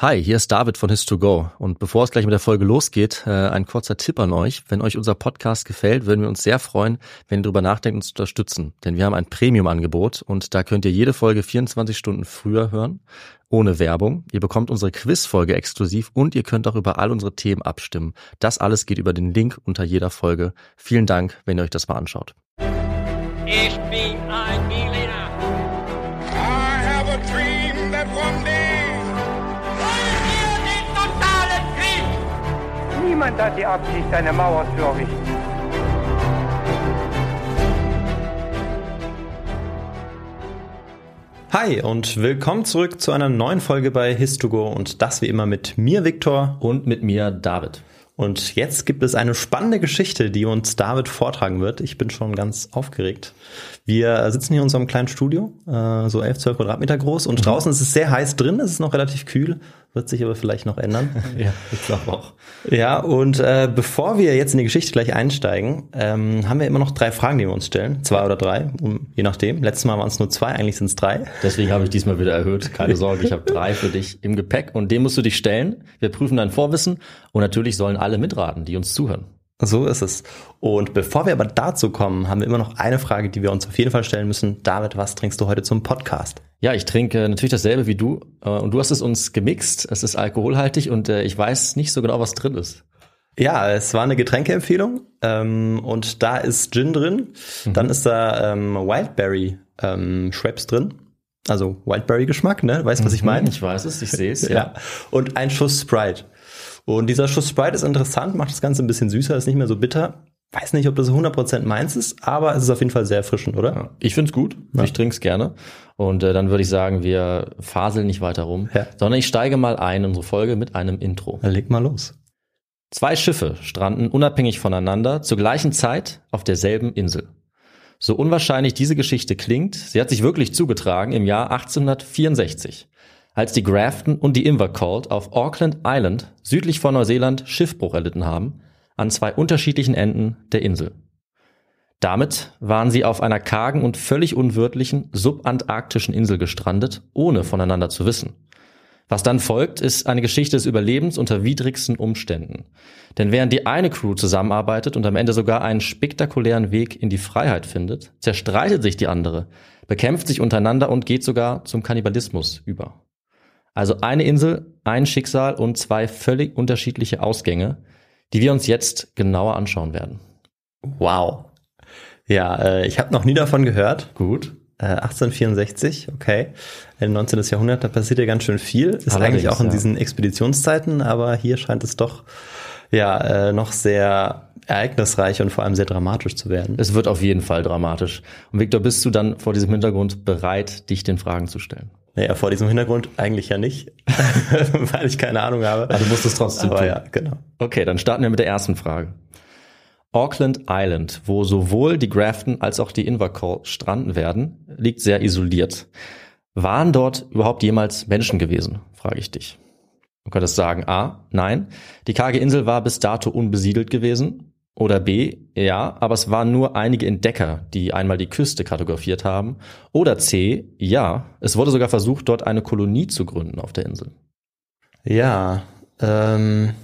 Hi, hier ist David von His2Go und bevor es gleich mit der Folge losgeht, äh, ein kurzer Tipp an euch. Wenn euch unser Podcast gefällt, würden wir uns sehr freuen, wenn ihr darüber nachdenkt, uns zu unterstützen. Denn wir haben ein Premium-Angebot und da könnt ihr jede Folge 24 Stunden früher hören, ohne Werbung. Ihr bekommt unsere Quiz-Folge exklusiv und ihr könnt auch über all unsere Themen abstimmen. Das alles geht über den Link unter jeder Folge. Vielen Dank, wenn ihr euch das mal anschaut. Ich bin ein. Niemand hat die Absicht, eine Mauer zu errichten. Hi und willkommen zurück zu einer neuen Folge bei His2Go und das wie immer mit mir, Viktor. Und mit mir David. Und jetzt gibt es eine spannende Geschichte, die uns David vortragen wird. Ich bin schon ganz aufgeregt. Wir sitzen hier in unserem kleinen Studio, äh, so 11, 12 Quadratmeter groß und draußen ist es sehr heiß drin, es ist noch relativ kühl, wird sich aber vielleicht noch ändern. Ja, ich glaube auch. Ja, und äh, bevor wir jetzt in die Geschichte gleich einsteigen, ähm, haben wir immer noch drei Fragen, die wir uns stellen. Zwei oder drei, um, je nachdem. Letztes Mal waren es nur zwei, eigentlich sind es drei. Deswegen habe ich diesmal wieder erhöht. Keine Sorge, ich habe drei für dich im Gepäck und dem musst du dich stellen. Wir prüfen dein Vorwissen und natürlich sollen alle mitraten, die uns zuhören. So ist es. Und bevor wir aber dazu kommen, haben wir immer noch eine Frage, die wir uns auf jeden Fall stellen müssen. David, was trinkst du heute zum Podcast? Ja, ich trinke natürlich dasselbe wie du äh, und du hast es uns gemixt. Es ist alkoholhaltig und äh, ich weiß nicht so genau, was drin ist. Ja, es war eine Getränkeempfehlung ähm, und da ist Gin drin. Dann ist da ähm, Wildberry ähm, Schweppes drin. Also Wildberry-Geschmack, ne? Weißt du, was ich meine? Ich weiß es, ich sehe es, Ja. Und ein Schuss Sprite. Und dieser Schuss Sprite ist interessant, macht das Ganze ein bisschen süßer, ist nicht mehr so bitter. Weiß nicht, ob das 100% meins ist, aber es ist auf jeden Fall sehr erfrischend, oder? Ich find's gut, ich trink's gerne. Und äh, dann würde ich sagen, wir faseln nicht weiter rum, Ja. sondern ich steige mal ein in unsere Folge mit einem Intro. Dann leg mal los. Zwei Schiffe stranden unabhängig voneinander zur gleichen Zeit auf derselben Insel. So unwahrscheinlich diese Geschichte klingt, sie hat sich wirklich zugetragen im Jahr 1864, als die Grafton und die Invercold auf Auckland Island südlich von Neuseeland Schiffbruch erlitten haben, an zwei unterschiedlichen Enden der Insel. Damit waren sie auf einer kargen und völlig unwirtlichen subantarktischen Insel gestrandet, ohne voneinander zu wissen. Was dann folgt, ist eine Geschichte des Überlebens unter widrigsten Umständen. Denn während die eine Crew zusammenarbeitet und am Ende sogar einen spektakulären Weg in die Freiheit findet, zerstreitet sich die andere, bekämpft sich untereinander und geht sogar zum Kannibalismus über. Also eine Insel, ein Schicksal und zwei völlig unterschiedliche Ausgänge, die wir uns jetzt genauer anschauen werden. Wow. Ja, äh, ich habe noch nie davon gehört. Gut. Äh, 1864, okay. Im 19. Jahrhundert, da passiert ja ganz schön viel. Ist Allerdings, eigentlich auch in ja. diesen Expeditionszeiten, aber hier scheint es doch ja äh, noch sehr ereignisreich und vor allem sehr dramatisch zu werden. Es wird auf jeden Fall dramatisch. Und Victor, bist du dann vor diesem Hintergrund bereit, dich den Fragen zu stellen? Naja, vor diesem Hintergrund eigentlich ja nicht, weil ich keine Ahnung habe. Musst du es trotzdem aber tun. ja, genau. Okay, dann starten wir mit der ersten Frage. Auckland Island, wo sowohl die Grafton als auch die Invercold stranden werden, liegt sehr isoliert. Waren dort überhaupt jemals Menschen gewesen, frage ich dich. Du könntest sagen A, nein, die karge Insel war bis dato unbesiedelt gewesen. Oder B, ja, aber es waren nur einige Entdecker, die einmal die Küste kartografiert haben. Oder C, ja, es wurde sogar versucht, dort eine Kolonie zu gründen auf der Insel. Ja, ähm,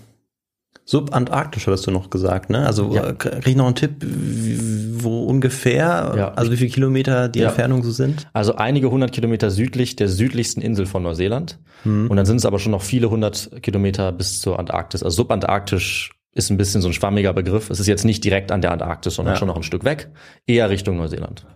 subantarktisch hattest du noch gesagt, ne? Also Ja. äh, krieg ich noch einen Tipp, wo ungefähr, Ja. also wie viele Kilometer die Ja. Entfernung so sind? Also einige hundert Kilometer südlich der südlichsten Insel von Neuseeland. Und dann sind es aber schon noch viele hundert Kilometer bis zur Antarktis. Also subantarktisch ist ein bisschen so ein schwammiger Begriff. Es ist jetzt nicht direkt an der Antarktis, sondern Ja. schon noch ein Stück weg. Eher Richtung Neuseeland.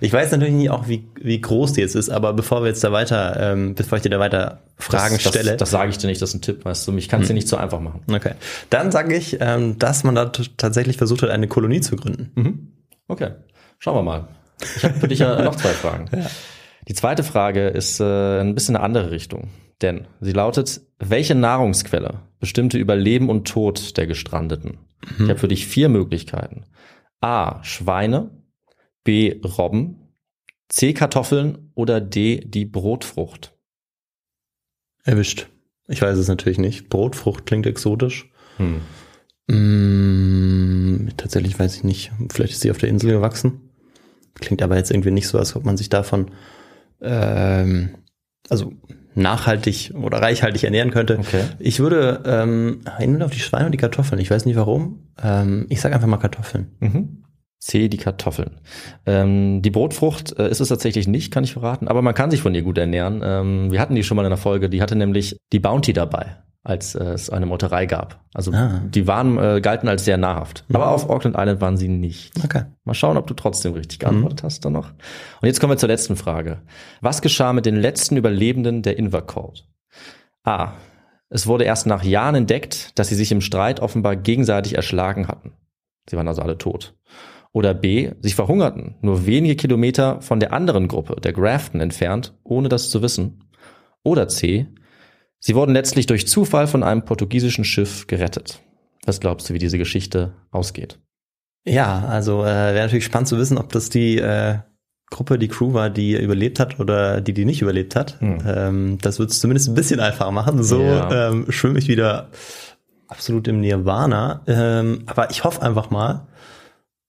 Ich weiß natürlich nicht auch, wie, wie groß die jetzt ist, aber bevor wir jetzt da weiter, ähm, bevor ich dir da weiter Fragen das, stelle. Das, das sage ich dir nicht, das ist ein Tipp, weißt du. Mich kannst du nicht so einfach machen. okay. Dann sage ich, ähm, dass man da tatsächlich versucht hat, eine Kolonie zu gründen. Okay, schauen wir mal. Ich habe für dich ja noch zwei Fragen. Die zweite Frage ist äh, ein bisschen eine andere Richtung. Denn sie lautet, welche Nahrungsquelle bestimmte über Leben und Tod der Gestrandeten? Ich habe für dich vier Möglichkeiten. A. Schweine, B. Robben, C. Kartoffeln oder D. Die Brotfrucht. Erwischt. Ich weiß es natürlich nicht. Brotfrucht klingt exotisch. Hm. Mm, tatsächlich weiß ich nicht. Vielleicht ist sie auf der Insel gewachsen. Klingt aber jetzt irgendwie nicht so, als ob man sich davon, ähm, also nachhaltig oder reichhaltig ernähren könnte. Okay. Ich würde ähm, hin auf die Schweine und die Kartoffeln. Ich weiß nicht warum. Ähm, ich sage einfach mal Kartoffeln. Mhm. C, die Kartoffeln. Ähm, die Brotfrucht äh, ist es tatsächlich nicht, kann ich verraten, aber man kann sich von ihr gut ernähren. Ähm, wir hatten die schon mal in der Folge, die hatte nämlich die Bounty dabei, als äh, es eine Molterei gab. Also Ah. die waren, äh, galten als sehr nahrhaft. Aber auf Auckland Island waren sie nicht. Okay. Mal schauen, ob du trotzdem richtig geantwortet hast dann noch. Und jetzt kommen wir zur letzten Frage. Was geschah mit den letzten Überlebenden der Invercourt? A. Es wurde erst nach Jahren entdeckt, dass sie sich im Streit offenbar gegenseitig erschlagen hatten. Sie waren also alle tot. Oder B. Sie verhungerten, nur wenige Kilometer von der anderen Gruppe, der Grafton, entfernt, ohne das zu wissen. Oder C. Sie wurden letztlich durch Zufall von einem portugiesischen Schiff gerettet. Was glaubst du, wie diese Geschichte ausgeht? Ja, also äh, wäre natürlich spannend zu wissen, ob das die äh, Gruppe, die Crew war, die überlebt hat oder die, die nicht überlebt hat. Ähm, das wird es zumindest ein bisschen einfacher machen. So Ja. ähm, schwimme ich wieder absolut im Nirvana. Ähm, aber ich hoffe einfach mal,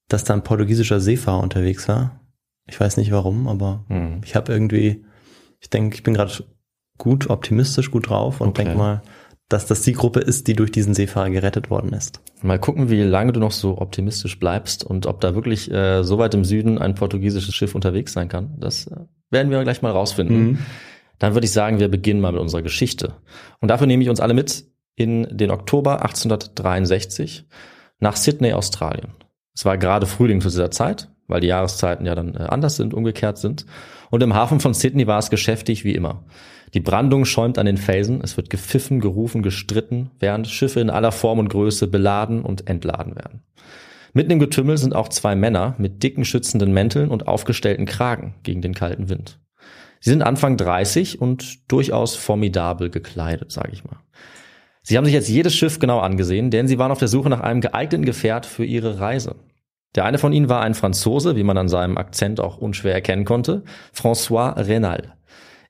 dass da ein portugiesischer Seefahrer unterwegs war. Ich weiß nicht warum, aber Hm. ich habe irgendwie, ich denke, ich bin gerade gut optimistisch, gut drauf und Okay. denke mal, dass das die Gruppe ist, die durch diesen Seefahrer gerettet worden ist. Mal gucken, wie lange du noch so optimistisch bleibst und ob da wirklich äh, so weit im Süden ein portugiesisches Schiff unterwegs sein kann. Das äh, werden wir gleich mal rausfinden. Mhm. Dann würde ich sagen, wir beginnen mal mit unserer Geschichte. Und dafür nehme ich uns alle mit in den Oktober 1863 nach Sydney, Australien. Es war gerade Frühling zu dieser Zeit, weil die Jahreszeiten ja dann äh, anders sind, umgekehrt sind. Und im Hafen von Sydney war es geschäftig wie immer. Die Brandung schäumt an den Felsen, es wird gepfiffen, gerufen, gestritten, während Schiffe in aller Form und Größe beladen und entladen werden. Mitten im Getümmel sind auch zwei Männer mit dicken schützenden Mänteln und aufgestellten Kragen gegen den kalten Wind. Sie sind Anfang 30 und durchaus formidabel gekleidet, sage ich mal. Sie haben sich jetzt jedes Schiff genau angesehen, denn sie waren auf der Suche nach einem geeigneten Gefährt für ihre Reise. Der eine von ihnen war ein Franzose, wie man an seinem Akzent auch unschwer erkennen konnte, François Renal.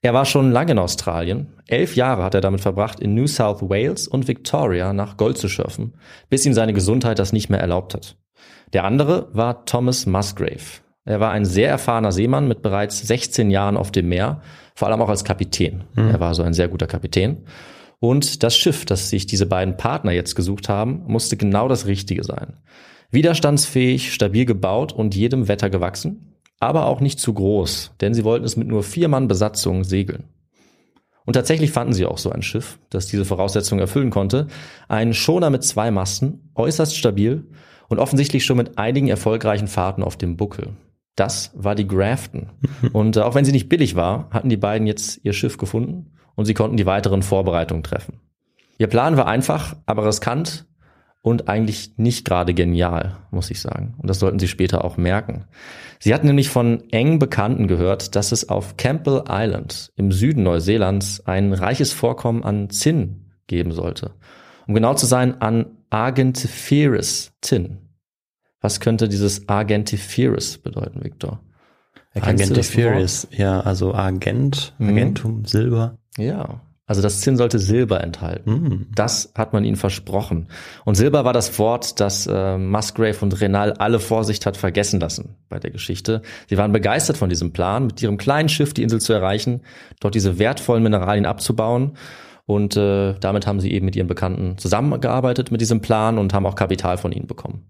Er war schon lange in Australien. Elf Jahre hat er damit verbracht, in New South Wales und Victoria nach Gold zu schürfen, bis ihm seine Gesundheit das nicht mehr erlaubt hat. Der andere war Thomas Musgrave. Er war ein sehr erfahrener Seemann mit bereits 16 Jahren auf dem Meer, vor allem auch als Kapitän. Er war so ein sehr guter Kapitän. Und das Schiff, das sich diese beiden Partner jetzt gesucht haben, musste genau das Richtige sein. Widerstandsfähig, stabil gebaut und jedem Wetter gewachsen, aber auch nicht zu groß, denn sie wollten es mit nur vier Mann Besatzung segeln. Und tatsächlich fanden sie auch so ein Schiff, das diese Voraussetzungen erfüllen konnte. Ein Schoner mit zwei Masten, äußerst stabil und offensichtlich schon mit einigen erfolgreichen Fahrten auf dem Buckel. Das war die Grafton. Und äh, auch wenn sie nicht billig war, hatten die beiden jetzt ihr Schiff gefunden und sie konnten die weiteren Vorbereitungen treffen. Ihr Plan war einfach, aber riskant und eigentlich nicht gerade genial, muss ich sagen. Und das sollten sie später auch merken. Sie hatten nämlich von engen Bekannten gehört, dass es auf Campbell Island im Süden Neuseelands ein reiches Vorkommen an Zinn geben sollte. Um genau zu sein, an Argentiferous Tin. Was könnte dieses Argentiferous bedeuten, Victor? Agentiferous, ja, also Agent, Mhm. Agentum, Silber. Ja, also das Zinn sollte Silber enthalten. Mhm. Das hat man ihnen versprochen. Und Silber war das Wort, das äh, Musgrave und Renal alle Vorsicht hat vergessen lassen bei der Geschichte. Sie waren begeistert von diesem Plan, mit ihrem kleinen Schiff die Insel zu erreichen, dort diese wertvollen Mineralien abzubauen. Und äh, damit haben sie eben mit ihren Bekannten zusammengearbeitet mit diesem Plan und haben auch Kapital von ihnen bekommen.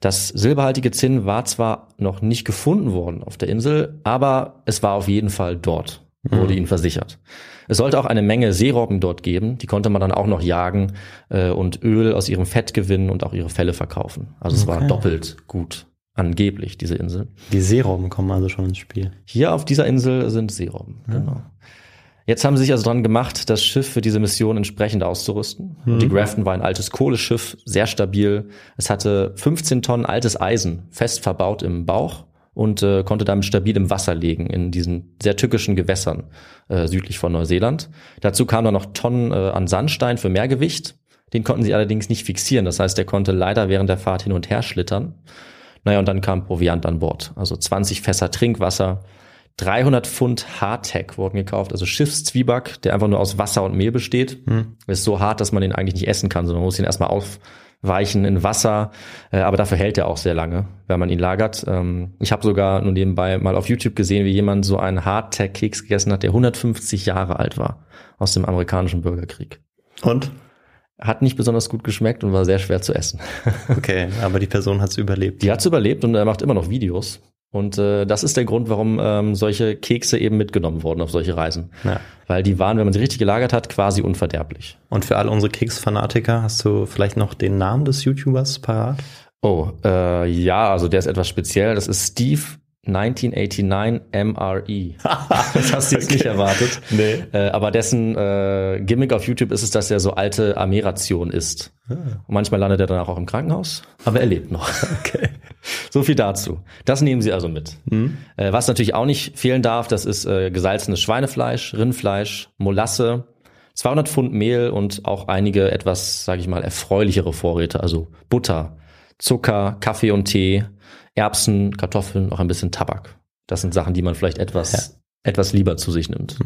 Das silberhaltige Zinn war zwar noch nicht gefunden worden auf der Insel, aber es war auf jeden Fall dort, wurde ihnen versichert. Es sollte auch eine Menge Seerobben dort geben, die konnte man dann auch noch jagen äh, und Öl aus ihrem Fett gewinnen und auch ihre Felle verkaufen. Also es war doppelt gut, angeblich, diese Insel. Die Seerobben kommen also schon ins Spiel. Hier auf dieser Insel sind Seerobben, genau. Jetzt haben sie sich also dran gemacht, das Schiff für diese Mission entsprechend auszurüsten. Und die Grafton war ein altes Kohleschiff, sehr stabil. Es hatte 15 Tonnen altes Eisen fest verbaut im Bauch und äh, konnte damit stabil im Wasser liegen in diesen sehr tückischen Gewässern äh, südlich von Neuseeland. Dazu kamen dann noch Tonnen äh, an Sandstein für mehr Gewicht. Den konnten sie allerdings nicht fixieren. Das heißt, der konnte leider während der Fahrt hin und her schlittern. Naja, und dann kam Proviant an Bord. Also 20 Fässer Trinkwasser, 300 Pfund Hardtack wurden gekauft, also Schiffszwieback, der einfach nur aus Wasser und Mehl besteht. Hm. Ist so hart, dass man ihn eigentlich nicht essen kann, sondern man muss ihn erstmal auf, weichen in Wasser, äh, aber dafür hält er auch sehr lange, wenn man ihn lagert. Ähm, ich habe sogar nur nebenbei mal auf YouTube gesehen, wie jemand so einen Hardtack-Keks gegessen hat, der 150 Jahre alt war aus dem amerikanischen Bürgerkrieg. Und? Hat nicht besonders gut geschmeckt und war sehr schwer zu essen. Okay, aber die Person hat es überlebt. Die hat's überlebt und er macht immer noch Videos. Und äh, das ist der Grund, warum ähm, solche Kekse eben mitgenommen wurden auf solche Reisen. Ja. Weil die waren, wenn man sie richtig gelagert hat, quasi unverderblich. Und für alle unsere Keksfanatiker, hast du vielleicht noch den Namen des YouTubers parat? Oh, äh, ja, also der ist etwas speziell. Das ist Steve 1989 MRE. das hast du jetzt nicht erwartet. Nee. Äh, aber dessen äh, Gimmick auf YouTube ist es, dass er so alte Armeeration isst. Und manchmal landet er danach auch im Krankenhaus, aber er lebt noch. Okay. So viel dazu. Das nehmen Sie also mit. Äh, was natürlich auch nicht fehlen darf, das ist äh, gesalzenes Schweinefleisch, Rindfleisch, Molasse, 200 Pfund Mehl und auch einige etwas, sage ich mal, erfreulichere Vorräte, also Butter, Zucker, Kaffee und Tee, Erbsen, Kartoffeln, auch ein bisschen Tabak. Das sind Sachen, die man vielleicht etwas, etwas lieber zu sich nimmt.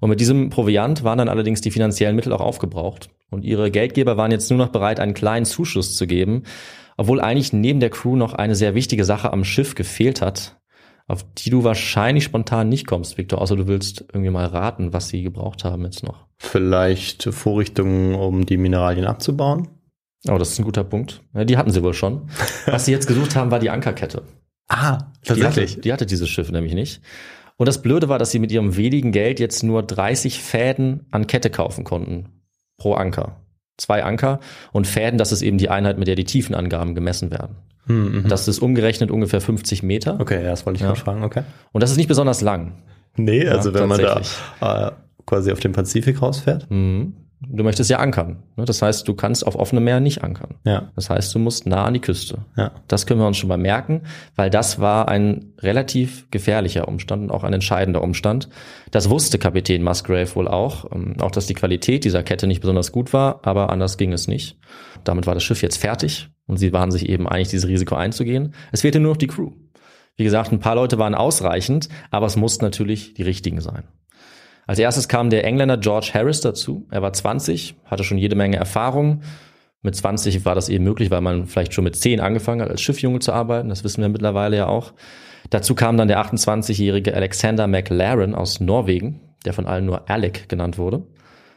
Und mit diesem Proviant waren dann allerdings die finanziellen Mittel auch aufgebraucht. Und ihre Geldgeber waren jetzt nur noch bereit, einen kleinen Zuschuss zu geben, obwohl eigentlich neben der Crew noch eine sehr wichtige Sache am Schiff gefehlt hat, auf die du wahrscheinlich spontan nicht kommst, Victor, außer du willst irgendwie mal raten, was sie gebraucht haben jetzt noch. Vielleicht Vorrichtungen, um die Mineralien abzubauen? Oh, das ist ein guter Punkt. Ja, die hatten sie wohl schon. Was sie jetzt gesucht haben, war die Ankerkette. Ah, Die hatte, die hatte dieses Schiff nämlich nicht. Und das Blöde war, dass sie mit ihrem wenigen Geld jetzt nur 30 Fäden an Kette kaufen konnten. Pro Anker. Zwei Anker und Fäden, das ist eben die Einheit, mit der die Tiefenangaben gemessen werden. Das ist umgerechnet ungefähr 50 Meter. Hm, Okay, ja, das wollte ich Ja. fragen, okay. Und das ist nicht besonders lang. Nee, also wenn man da tatsächlich. äh, quasi auf den Pazifik rausfährt. Mhm. Du möchtest ja ankern. ne? Das heißt, du kannst auf offenem Meer nicht ankern. Ja, Das heißt, du musst nah an die Küste. ja. Das können wir uns schon mal merken, weil das war ein relativ gefährlicher Umstand und auch ein entscheidender Umstand. Das wusste Kapitän Musgrave wohl auch. Ähm, Auch, dass die Qualität dieser Kette nicht besonders gut war, aber anders ging es nicht. Damit war das Schiff jetzt fertig und sie waren sich eben einig, dieses Risiko einzugehen. Es fehlte nur noch die Crew. Wie gesagt, ein paar Leute waren ausreichend, aber es mussten natürlich die richtigen sein. Als erstes kam der Engländer George Harris dazu. Er war 20, hatte schon jede Menge Erfahrung. Mit 20 war das eben möglich, weil man vielleicht schon mit 10 angefangen hat, als Schiffjunge zu arbeiten. Das wissen wir mittlerweile ja auch. Dazu kam dann der 28-jährige Alexander McLaren aus Norwegen, der von allen nur Alec genannt wurde.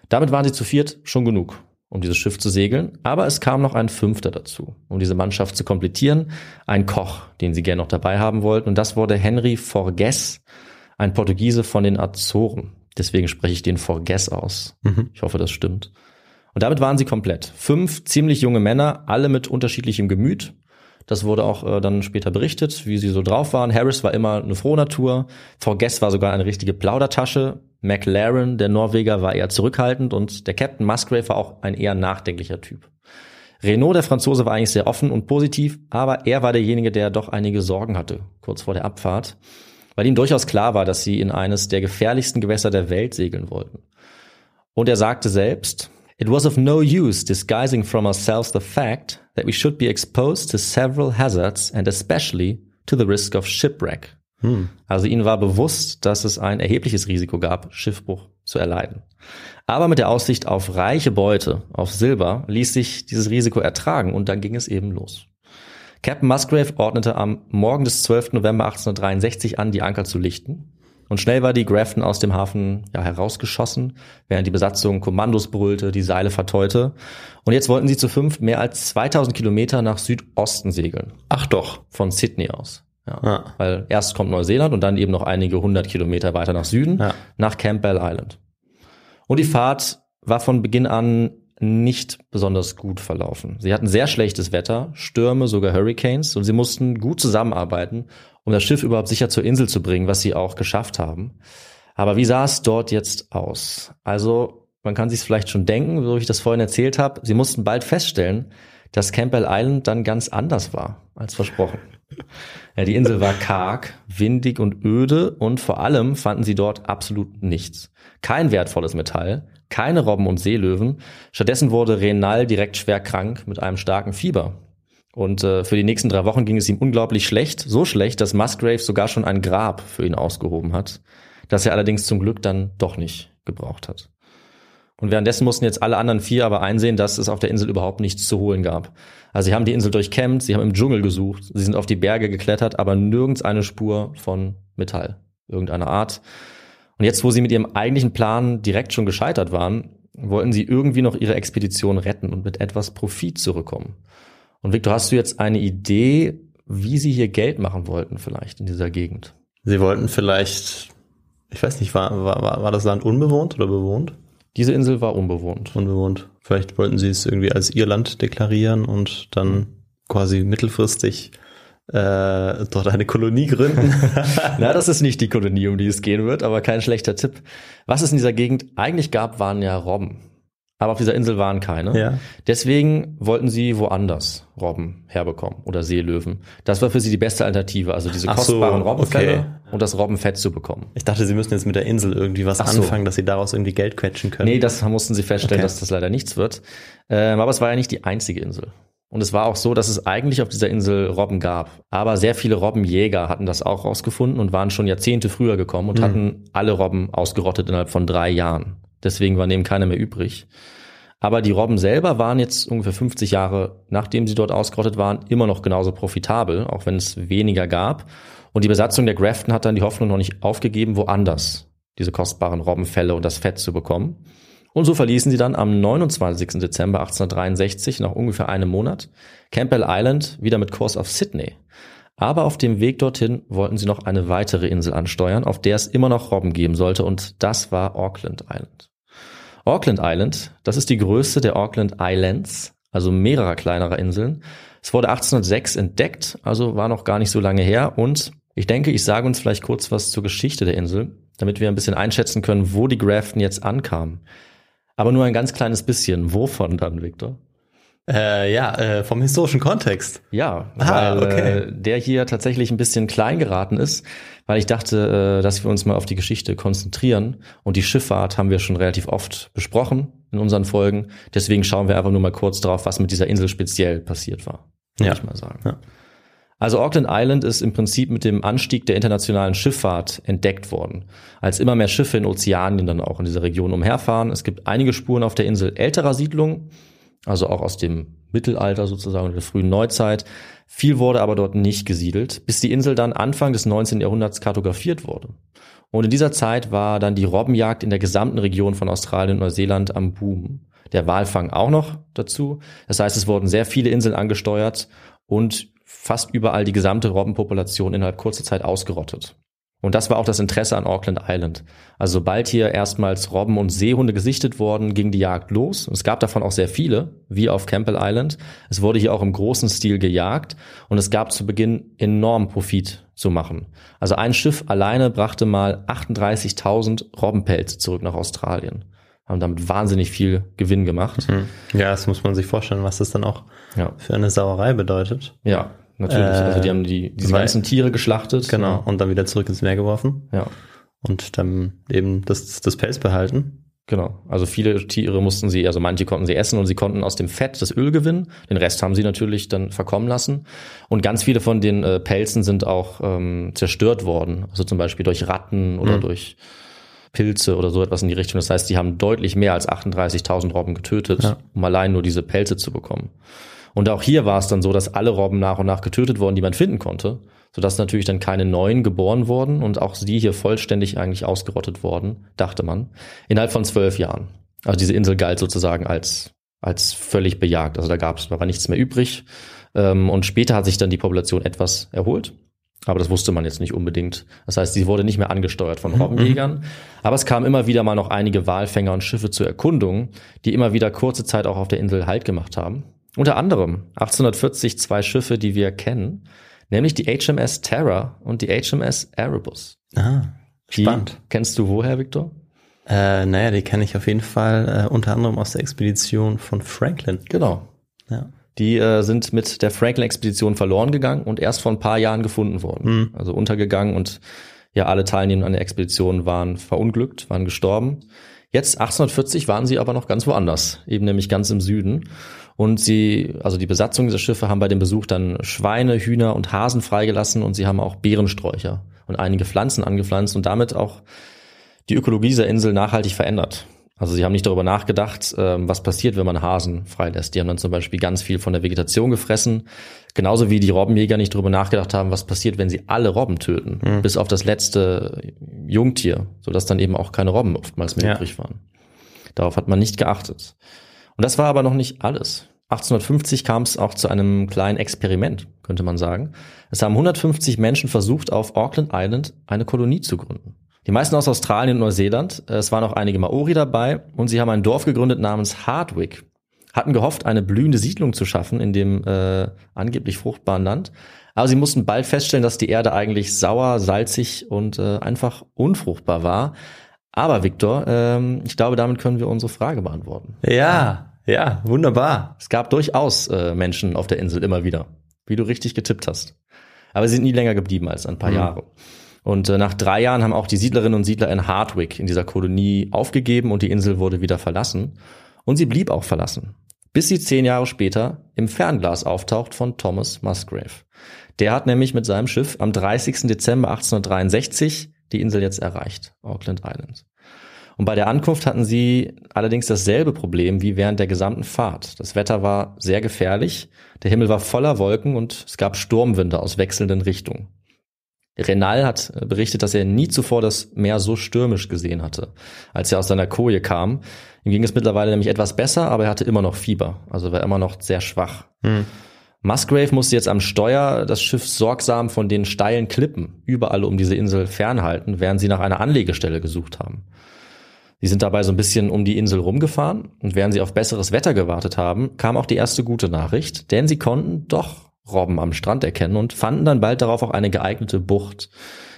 Damit waren sie zu viert schon genug, um dieses Schiff zu segeln. Aber es kam noch ein Fünfter dazu, um diese Mannschaft zu komplettieren. Ein Koch, den sie gerne noch dabei haben wollten. Und das wurde Henry Forges, ein Portugiese von den Azoren. Deswegen spreche ich den Forges aus. Ich hoffe, das stimmt. Und damit waren sie komplett. Fünf ziemlich junge Männer, alle mit unterschiedlichem Gemüt. Das wurde auch äh, dann später berichtet, wie sie so drauf waren. Harris war immer eine frohe Natur. Forges war sogar eine richtige Plaudertasche. McLaren, der Norweger, war eher zurückhaltend und der Captain Musgrave war auch ein eher nachdenklicher Typ. Renault, der Franzose, war eigentlich sehr offen und positiv, aber er war derjenige, der doch einige Sorgen hatte, kurz vor der Abfahrt, weil ihm durchaus klar war, dass sie in eines der gefährlichsten Gewässer der Welt segeln wollten. Und er sagte selbst, It was of no use disguising from ourselves the fact that we should be exposed to several hazards and especially to the risk of shipwreck. Also ihnen war bewusst, dass es ein erhebliches Risiko gab, Schiffbruch zu erleiden. Aber mit der Aussicht auf reiche Beute, auf Silber, ließ sich dieses Risiko ertragen und dann ging es eben los. Captain Musgrave ordnete am Morgen des 12. November 1863 an, die Anker zu lichten. Und schnell war die Grafton aus dem Hafen ja, herausgeschossen, während die Besatzung Kommandos brüllte, die Seile verteute. Und jetzt wollten sie zu fünft mehr als 2000 Kilometer nach Südosten segeln, Ach doch. von Sydney aus. Ja. Ja. Weil erst kommt Neuseeland und dann eben noch einige hundert Kilometer weiter nach Süden, Ja. nach Campbell Island. Und die Fahrt war von Beginn an nicht besonders gut verlaufen. Sie hatten sehr schlechtes Wetter, Stürme, sogar Hurricanes und sie mussten gut zusammenarbeiten, um das Schiff überhaupt sicher zur Insel zu bringen, was sie auch geschafft haben. Aber wie sah es dort jetzt aus? Also, man kann sich vielleicht schon denken, so wie ich das vorhin erzählt habe, sie mussten bald feststellen, dass Campbell Island dann ganz anders war als versprochen. Ja, die Insel war karg, windig und öde und vor allem fanden sie dort absolut nichts. Kein wertvolles Metall, keine Robben und Seelöwen. Stattdessen wurde Renal direkt schwer krank mit einem starken Fieber. Und äh, für die nächsten drei Wochen ging es ihm unglaublich schlecht, so schlecht, dass Musgrave sogar schon ein Grab für ihn ausgehoben hat, das er allerdings zum Glück dann doch nicht gebraucht hat. Und währenddessen mussten jetzt alle anderen vier aber einsehen, dass es auf der Insel überhaupt nichts zu holen gab. Also sie haben die Insel durchkämmt, sie haben im Dschungel gesucht, sie sind auf die Berge geklettert, aber nirgends eine Spur von Metall irgendeiner Art. Und jetzt, wo sie mit ihrem eigentlichen Plan direkt schon gescheitert waren, wollten sie irgendwie noch ihre Expedition retten und mit etwas Profit zurückkommen. Und Victor, hast du jetzt eine Idee, wie sie hier Geld machen wollten vielleicht in dieser Gegend? Sie wollten vielleicht, ich weiß nicht, war, war, war das Land unbewohnt oder bewohnt? Diese Insel war unbewohnt. Unbewohnt. Vielleicht wollten sie es irgendwie als ihr Land deklarieren und dann quasi mittelfristig äh, dort eine Kolonie gründen. Na, das ist nicht die Kolonie, um die es gehen wird, aber kein schlechter Tipp. Was es in dieser Gegend eigentlich gab, waren ja Robben. Aber auf dieser Insel waren keine. Ja. Deswegen wollten sie woanders Robben herbekommen oder Seelöwen. Das war für sie die beste Alternative, also diese Ach so, kostbaren Robbenfelle okay. und das Robbenfett zu bekommen. Ich dachte, sie müssen jetzt mit der Insel irgendwie was Ach so. anfangen, dass sie daraus irgendwie Geld quetschen können. Nee, das mussten sie feststellen, Okay. dass das leider nichts wird. Ähm, aber es war ja nicht die einzige Insel. Und es war auch so, dass es eigentlich auf dieser Insel Robben gab. Aber sehr viele Robbenjäger hatten das auch rausgefunden und waren schon Jahrzehnte früher gekommen und hatten alle Robben ausgerottet innerhalb von drei Jahren. Deswegen war neben keiner mehr übrig. Aber die Robben selber waren jetzt ungefähr 50 Jahre, nachdem sie dort ausgerottet waren, immer noch genauso profitabel, auch wenn es weniger gab. Und die Besatzung der Grafton hat dann die Hoffnung noch nicht aufgegeben, woanders diese kostbaren Robbenfelle und das Fett zu bekommen. Und so verließen sie dann am 29. Dezember 1863, nach ungefähr einem Monat, Campbell Island wieder mit Kurs auf Sydney. Aber auf dem Weg dorthin wollten sie noch eine weitere Insel ansteuern, auf der es immer noch Robben geben sollte, und das war Auckland Island. Auckland Island, das ist die größte der Auckland Islands, also mehrerer kleinerer Inseln. Es wurde 1806 entdeckt, also war noch gar nicht so lange her. Und ich denke, ich sage uns vielleicht kurz was zur Geschichte der Insel, damit wir ein bisschen einschätzen können, wo die Grafton jetzt ankamen. Aber nur ein ganz kleines bisschen. Wovon dann, Victor? Äh, ja, äh, vom historischen Kontext. Ja, Ah, weil okay. äh, der hier tatsächlich ein bisschen klein geraten ist, weil ich dachte, äh, dass wir uns mal auf die Geschichte konzentrieren. Und die Schifffahrt haben wir schon relativ oft besprochen in unseren Folgen. Deswegen schauen wir einfach nur mal kurz drauf, was mit dieser Insel speziell passiert war, würde Ja. ich mal sagen. Ja. Also Auckland Island ist im Prinzip mit dem Anstieg der internationalen Schifffahrt entdeckt worden. Als immer mehr Schiffe in Ozeanien dann auch in dieser Region umherfahren. Es gibt einige Spuren auf der Insel älterer Siedlungen, also auch aus dem Mittelalter sozusagen der frühen Neuzeit. Viel wurde aber dort nicht gesiedelt, bis die Insel dann Anfang des 19. Jahrhunderts kartografiert wurde. Und in dieser Zeit war dann die Robbenjagd in der gesamten Region von Australien und Neuseeland am Boom. Der Walfang auch noch dazu. Das heißt, es wurden sehr viele Inseln angesteuert und fast überall die gesamte Robbenpopulation innerhalb kurzer Zeit ausgerottet. Und das war auch das Interesse an Auckland Island. Also sobald hier erstmals Robben und Seehunde gesichtet wurden, ging die Jagd los. Es gab davon auch sehr viele, wie auf Campbell Island. Es wurde hier auch im großen Stil gejagt und es gab zu Beginn enorm Profit zu machen. Also ein Schiff alleine brachte mal 38.000 Robbenpelze zurück nach Australien. Haben damit wahnsinnig viel Gewinn gemacht. Ja, das muss man sich vorstellen, was das dann auch Ja. für eine Sauerei bedeutet. Ja, natürlich. Äh, also die haben die, diese weil- ganzen Tiere geschlachtet. Genau. Und dann wieder zurück ins Meer geworfen Ja. und dann eben das, das Pelz behalten. Genau. Also viele Tiere mussten sie, also manche konnten sie essen und sie konnten aus dem Fett das Öl gewinnen. Den Rest haben sie natürlich dann verkommen lassen. Und ganz viele von den äh, Pelzen sind auch ähm, zerstört worden. Also zum Beispiel durch Ratten oder Mhm. durch Pilze oder so etwas in die Richtung. Das heißt, die haben deutlich mehr als 38.000 Robben getötet, Ja. um allein nur diese Pelze zu bekommen. Und auch hier war es dann so, dass alle Robben nach und nach getötet wurden, die man finden konnte, sodass natürlich dann keine neuen geboren wurden und auch die hier vollständig eigentlich ausgerottet wurden, dachte man, innerhalb von zwölf Jahren. Also diese Insel galt sozusagen als, als völlig bejagt. Also da gab es, da war nichts mehr übrig. Ähm, Und später hat sich dann die Population etwas erholt. Aber das wusste man jetzt nicht unbedingt. Das heißt, sie wurde nicht mehr angesteuert von Robbenjägern. Aber es kamen immer wieder mal noch einige Walfänger und Schiffe zur Erkundung, die immer wieder kurze Zeit auch auf der Insel Halt gemacht haben. Unter anderem 1840 zwei Schiffe, die wir kennen, nämlich die HMS Terror und die HMS Erebus. Ah, Die spannend. Kennst du woher, Victor? Äh, naja, die kenne ich auf jeden Fall äh, unter anderem aus der Expedition von Franklin. Genau. Ja. Die äh, sind mit der Franklin-Expedition verloren gegangen und erst vor ein paar Jahren gefunden worden. Mhm. Also untergegangen und ja, alle Teilnehmer an der Expedition waren verunglückt, waren gestorben. Jetzt 1840 waren sie aber noch ganz woanders, eben nämlich ganz im Süden. Und sie, also die Besatzung dieser Schiffe haben bei dem Besuch dann Schweine, Hühner und Hasen freigelassen und sie haben auch Beerensträucher und einige Pflanzen angepflanzt und damit auch die Ökologie dieser Insel nachhaltig verändert. Also sie haben nicht darüber nachgedacht, ähm, was passiert, wenn man Hasen freilässt. Die haben dann zum Beispiel ganz viel von der Vegetation gefressen. Genauso wie die Robbenjäger nicht darüber nachgedacht haben, was passiert, wenn sie alle Robben töten. Mhm. Bis auf das letzte Jungtier, sodass dann eben auch keine Robben oftmals mehr Ja. übrig waren. Darauf hat man nicht geachtet. Und das war aber noch nicht alles. 1850 kam es auch zu einem kleinen Experiment, könnte man sagen. Es haben 150 Menschen versucht, auf Auckland Island eine Kolonie zu gründen. Die meisten aus Australien und Neuseeland. Es waren auch einige Maori dabei und sie haben ein Dorf gegründet namens Hardwick. Hatten gehofft, eine blühende Siedlung zu schaffen in dem äh, angeblich fruchtbaren Land. Aber sie mussten bald feststellen, dass die Erde eigentlich sauer, salzig und äh, einfach unfruchtbar war. Aber Viktor, ähm, ich glaube, damit können wir unsere Frage beantworten. Ja, ja, wunderbar. Es gab durchaus äh, Menschen auf der Insel immer wieder, wie du richtig getippt hast. Aber sie sind nie länger geblieben als ein paar Jahre. Und äh, nach drei Jahren haben auch die Siedlerinnen und Siedler in Hardwick in dieser Kolonie aufgegeben und die Insel wurde wieder verlassen. Und sie blieb auch verlassen. Bis sie zehn Jahre später im Fernglas auftaucht von Thomas Musgrave. Der hat nämlich mit seinem Schiff am 30. Dezember 1863 die Insel jetzt erreicht, Auckland Island. Und bei der Ankunft hatten sie allerdings dasselbe Problem wie während der gesamten Fahrt. Das Wetter war sehr gefährlich, der Himmel war voller Wolken und es gab Sturmwinde aus wechselnden Richtungen. Renal hat berichtet, dass er nie zuvor das Meer so stürmisch gesehen hatte, als er aus seiner Koje kam. Ihm ging es mittlerweile nämlich etwas besser, aber er hatte immer noch Fieber, also war immer noch sehr schwach. Musgrave musste jetzt am Steuer das Schiff sorgsam von den steilen Klippen überall um diese Insel fernhalten, während sie nach einer Anlegestelle gesucht haben. Sie sind dabei so ein bisschen um die Insel rumgefahren und während sie auf besseres Wetter gewartet haben, kam auch die erste gute Nachricht, denn sie konnten doch Robben am Strand erkennen und fanden dann bald darauf auch eine geeignete Bucht.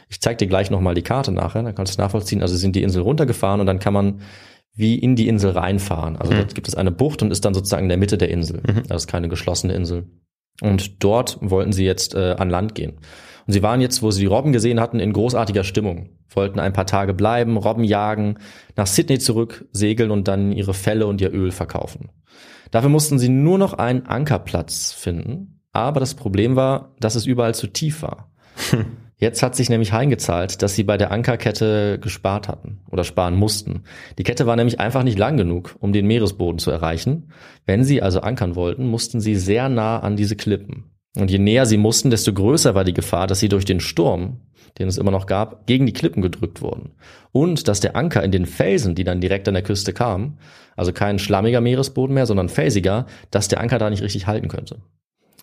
Ich zeige dir gleich nochmal die Karte nachher, dann kannst du es nachvollziehen. Also sie sind die Insel runtergefahren und dann kann man wie in die Insel reinfahren. Also dort gibt es eine Bucht und ist dann sozusagen in der Mitte der Insel. Das ist keine geschlossene Insel. Und dort wollten sie jetzt äh, an Land gehen. Und sie waren jetzt, wo sie die Robben gesehen hatten, in großartiger Stimmung. Wollten ein paar Tage bleiben, Robben jagen, nach Sydney zurück segeln und dann ihre Felle und ihr Öl verkaufen. Dafür mussten sie nur noch einen Ankerplatz finden. Aber das Problem war, dass es überall zu tief war. Jetzt hat sich nämlich heimgezahlt, dass sie bei der Ankerkette gespart hatten oder sparen mussten. Die Kette war nämlich einfach nicht lang genug, um den Meeresboden zu erreichen. Wenn sie also ankern wollten, mussten sie sehr nah an diese Klippen. Und je näher sie mussten, desto größer war die Gefahr, dass sie durch den Sturm, den es immer noch gab, gegen die Klippen gedrückt wurden. Und dass der Anker in den Felsen, die dann direkt an der Küste kamen, also kein schlammiger Meeresboden mehr, sondern felsiger, dass der Anker da nicht richtig halten könnte.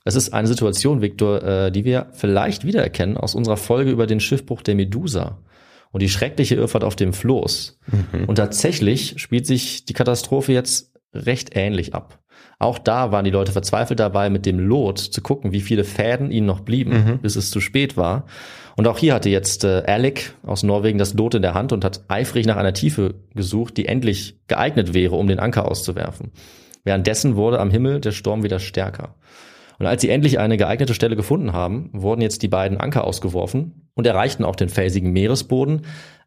Es ist eine Situation, Viktor, äh, die wir vielleicht wiedererkennen aus unserer Folge über den Schiffbruch der Medusa und die schreckliche Irrfahrt auf dem Floß. Und tatsächlich spielt sich die Katastrophe jetzt recht ähnlich ab. Auch da waren die Leute verzweifelt dabei, mit dem Lot zu gucken, wie viele Fäden ihnen noch blieben, bis es zu spät war. Und auch hier hatte jetzt äh, Alec aus Norwegen das Lot in der Hand und hat eifrig nach einer Tiefe gesucht, die endlich geeignet wäre, um den Anker auszuwerfen. Währenddessen wurde am Himmel der Sturm wieder stärker. Und als sie endlich eine geeignete Stelle gefunden haben, wurden jetzt die beiden Anker ausgeworfen und erreichten auch den felsigen Meeresboden.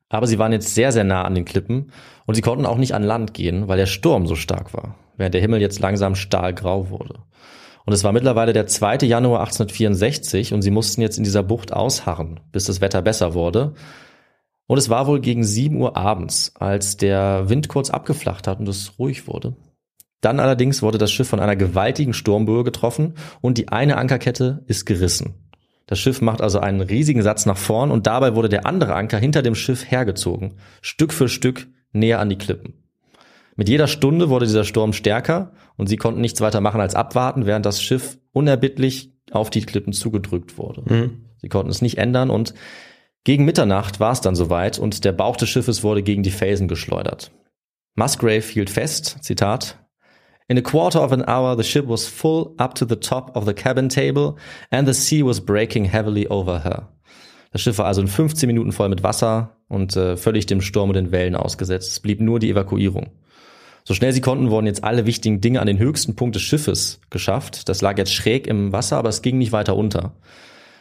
Aber sie waren jetzt sehr, sehr nah an den Klippen und sie konnten auch nicht an Land gehen, weil der Sturm so stark war, während der Himmel jetzt langsam stahlgrau wurde. Und es war mittlerweile der 2. Januar 1864 und sie mussten jetzt in dieser Bucht ausharren, bis das Wetter besser wurde. Und es war wohl gegen 7 Uhr abends, als der Wind kurz abgeflacht hat und es ruhig wurde. Dann allerdings wurde das Schiff von einer gewaltigen Sturmböe getroffen und die eine Ankerkette ist gerissen. Das Schiff macht also einen riesigen Satz nach vorn und dabei wurde der andere Anker hinter dem Schiff hergezogen, Stück für Stück näher an die Klippen. Mit jeder Stunde wurde dieser Sturm stärker und sie konnten nichts weiter machen als abwarten, während das Schiff unerbittlich auf die Klippen zugedrückt wurde. Sie konnten es nicht ändern und gegen Mitternacht war es dann soweit und der Bauch des Schiffes wurde gegen die Felsen geschleudert. Musgrave hielt fest, Zitat, In a quarter of an hour the ship was full up to the top of the cabin table and the sea was breaking heavily over her. Das Schiff war also in 15 Minuten voll mit Wasser und äh, völlig dem Sturm und den Wellen ausgesetzt. Es blieb nur die Evakuierung. So schnell sie konnten, wurden jetzt alle wichtigen Dinge an den höchsten Punkt des Schiffes geschafft. Das lag jetzt schräg im Wasser, aber es ging nicht weiter unter.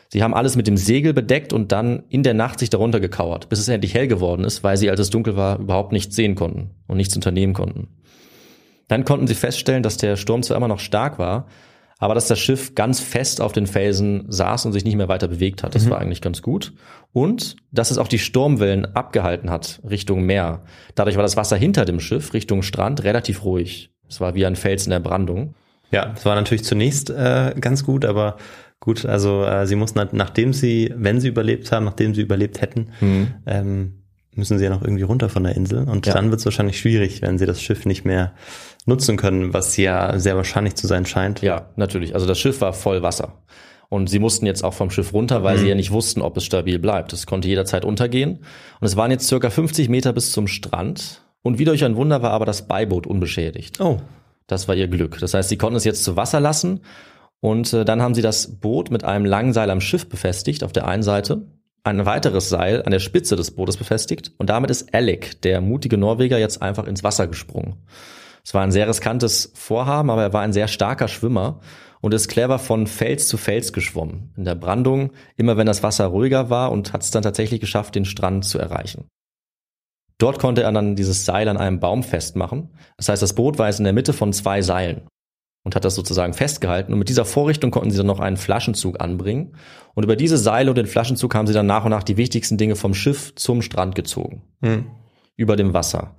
Sie haben alles mit dem Segel bedeckt und dann in der Nacht sich darunter gekauert, bis es endlich hell geworden ist, weil sie, als es dunkel war, überhaupt nichts sehen konnten und nichts unternehmen konnten. Dann konnten sie feststellen, dass der Sturm zwar immer noch stark war, aber dass das Schiff ganz fest auf den Felsen saß und sich nicht mehr weiter bewegt hat. Das war eigentlich ganz gut. Und dass es auch die Sturmwellen abgehalten hat Richtung Meer. Dadurch war das Wasser hinter dem Schiff Richtung Strand relativ ruhig. Es war wie ein Fels in der Brandung. Ja, das war natürlich zunächst äh, ganz gut, aber gut, also äh, sie mussten halt, nachdem sie, wenn sie überlebt haben, nachdem sie überlebt hätten, ähm, müssen sie ja noch irgendwie runter von der Insel. Und Ja. dann wird es wahrscheinlich schwierig, wenn sie das Schiff nicht mehr nutzen können, was ja sehr wahrscheinlich zu sein scheint. Ja, natürlich. Also das Schiff war voll Wasser. Und sie mussten jetzt auch vom Schiff runter, weil sie ja nicht wussten, ob es stabil bleibt. Es konnte jederzeit untergehen. Und es waren jetzt circa 50 Meter bis zum Strand. Und wie durch ein Wunder war aber das Beiboot unbeschädigt. Oh, Das war ihr Glück. Das heißt, sie konnten es jetzt zu Wasser lassen. Und äh, dann haben sie das Boot mit einem langen Seil am Schiff befestigt, auf der einen Seite. Ein weiteres Seil an der Spitze des Bootes befestigt. Und damit ist Alec, der mutige Norweger, jetzt einfach ins Wasser gesprungen. Es war ein sehr riskantes Vorhaben, aber er war ein sehr starker Schwimmer und ist clever von Fels zu Fels geschwommen. In der Brandung, immer wenn das Wasser ruhiger war und hat es dann tatsächlich geschafft, den Strand zu erreichen. Dort konnte er dann dieses Seil an einem Baum festmachen. Das heißt, das Boot war jetzt in der Mitte von zwei Seilen und hat das sozusagen festgehalten. Und mit dieser Vorrichtung konnten sie dann noch einen Flaschenzug anbringen. Und über diese Seile und den Flaschenzug haben sie dann nach und nach die wichtigsten Dinge vom Schiff zum Strand gezogen. hm. Über dem Wasser.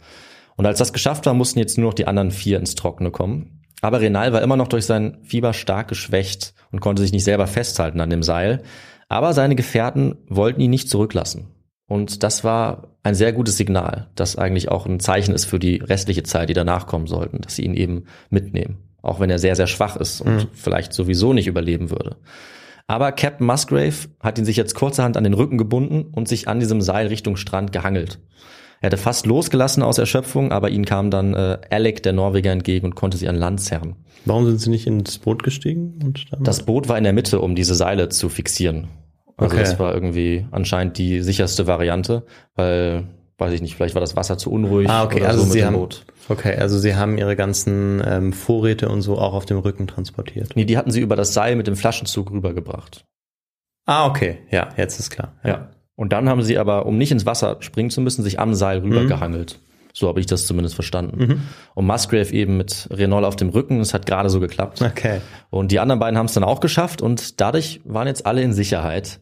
Und als das geschafft war, mussten jetzt nur noch die anderen vier ins Trockene kommen. Aber Renal war immer noch durch sein Fieber stark geschwächt und konnte sich nicht selber festhalten an dem Seil. Aber seine Gefährten wollten ihn nicht zurücklassen. Und das war ein sehr gutes Signal, das eigentlich auch ein Zeichen ist für die restliche Zeit, die danach kommen sollten, dass sie ihn eben mitnehmen. Auch wenn er sehr, sehr schwach ist und vielleicht sowieso nicht überleben würde. Aber Captain Musgrave hat ihn sich jetzt kurzerhand an den Rücken gebunden und sich an diesem Seil Richtung Strand gehangelt. Er hatte fast losgelassen aus Erschöpfung, aber ihnen kam dann äh, Alec, der Norweger, entgegen und konnte sie an Land zerren. Warum sind sie nicht ins Boot gestiegen? Das Boot war in der Mitte, um diese Seile zu fixieren. Also Okay. das war irgendwie anscheinend die sicherste Variante, weil, weiß ich nicht, vielleicht war das Wasser zu unruhig Ah, okay, also so sie haben, Boot. okay, also sie haben ihre ganzen ähm, Vorräte und so auch auf dem Rücken transportiert. Nee, die hatten sie über das Seil mit dem Flaschenzug rübergebracht. Ah, okay, ja, jetzt ist klar. Ja. Und dann haben sie aber, um nicht ins Wasser springen zu müssen, sich am Seil rübergehangelt. So habe ich das zumindest verstanden. Und Musgrave eben mit Renault auf dem Rücken, es hat gerade so geklappt. Okay. Und die anderen beiden haben es dann auch geschafft und dadurch waren jetzt alle in Sicherheit.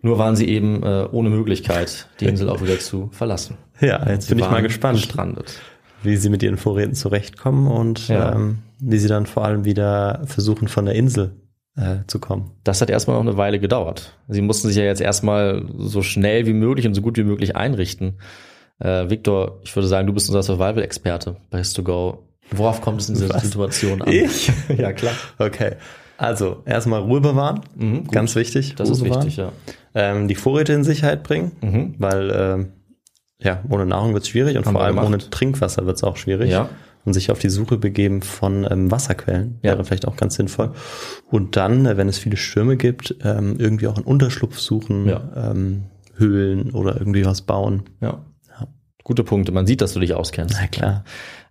Nur waren sie eben äh, ohne Möglichkeit, die Insel auch wieder zu verlassen. Ja, jetzt Sie bin ich mal gespannt, Gestrandet. wie sie mit ihren Vorräten zurechtkommen und Ja. ähm, wie sie dann vor allem wieder versuchen, von der Insel äh, zu kommen. Das hat erstmal noch eine Weile gedauert. Sie mussten sich ja jetzt erstmal so schnell wie möglich und so gut wie möglich einrichten. Äh, Victor, ich würde sagen, du bist unser Survival-Experte bei His2Go. Worauf kommt es in dieser Was? Situation an? Ich? ja, klar. Okay. Also, erstmal Ruhe bewahren. Mhm. Ganz wichtig. Das Ruhe ist bewahren. wichtig, ja. Ähm, die Vorräte in Sicherheit bringen, Mhm. weil ähm, ja, ohne Nahrung wird es schwierig und Haben vor allem gemacht. ohne Trinkwasser wird es auch schwierig. Ja. Und sich auf die Suche begeben von ähm, Wasserquellen Ja. wäre vielleicht auch ganz sinnvoll. Und dann, äh, wenn es viele Stürme gibt, ähm, irgendwie auch einen Unterschlupf suchen, Ja. ähm, Höhlen oder irgendwie was bauen. Ja. Gute Punkte. Man sieht, dass du dich auskennst. Na klar.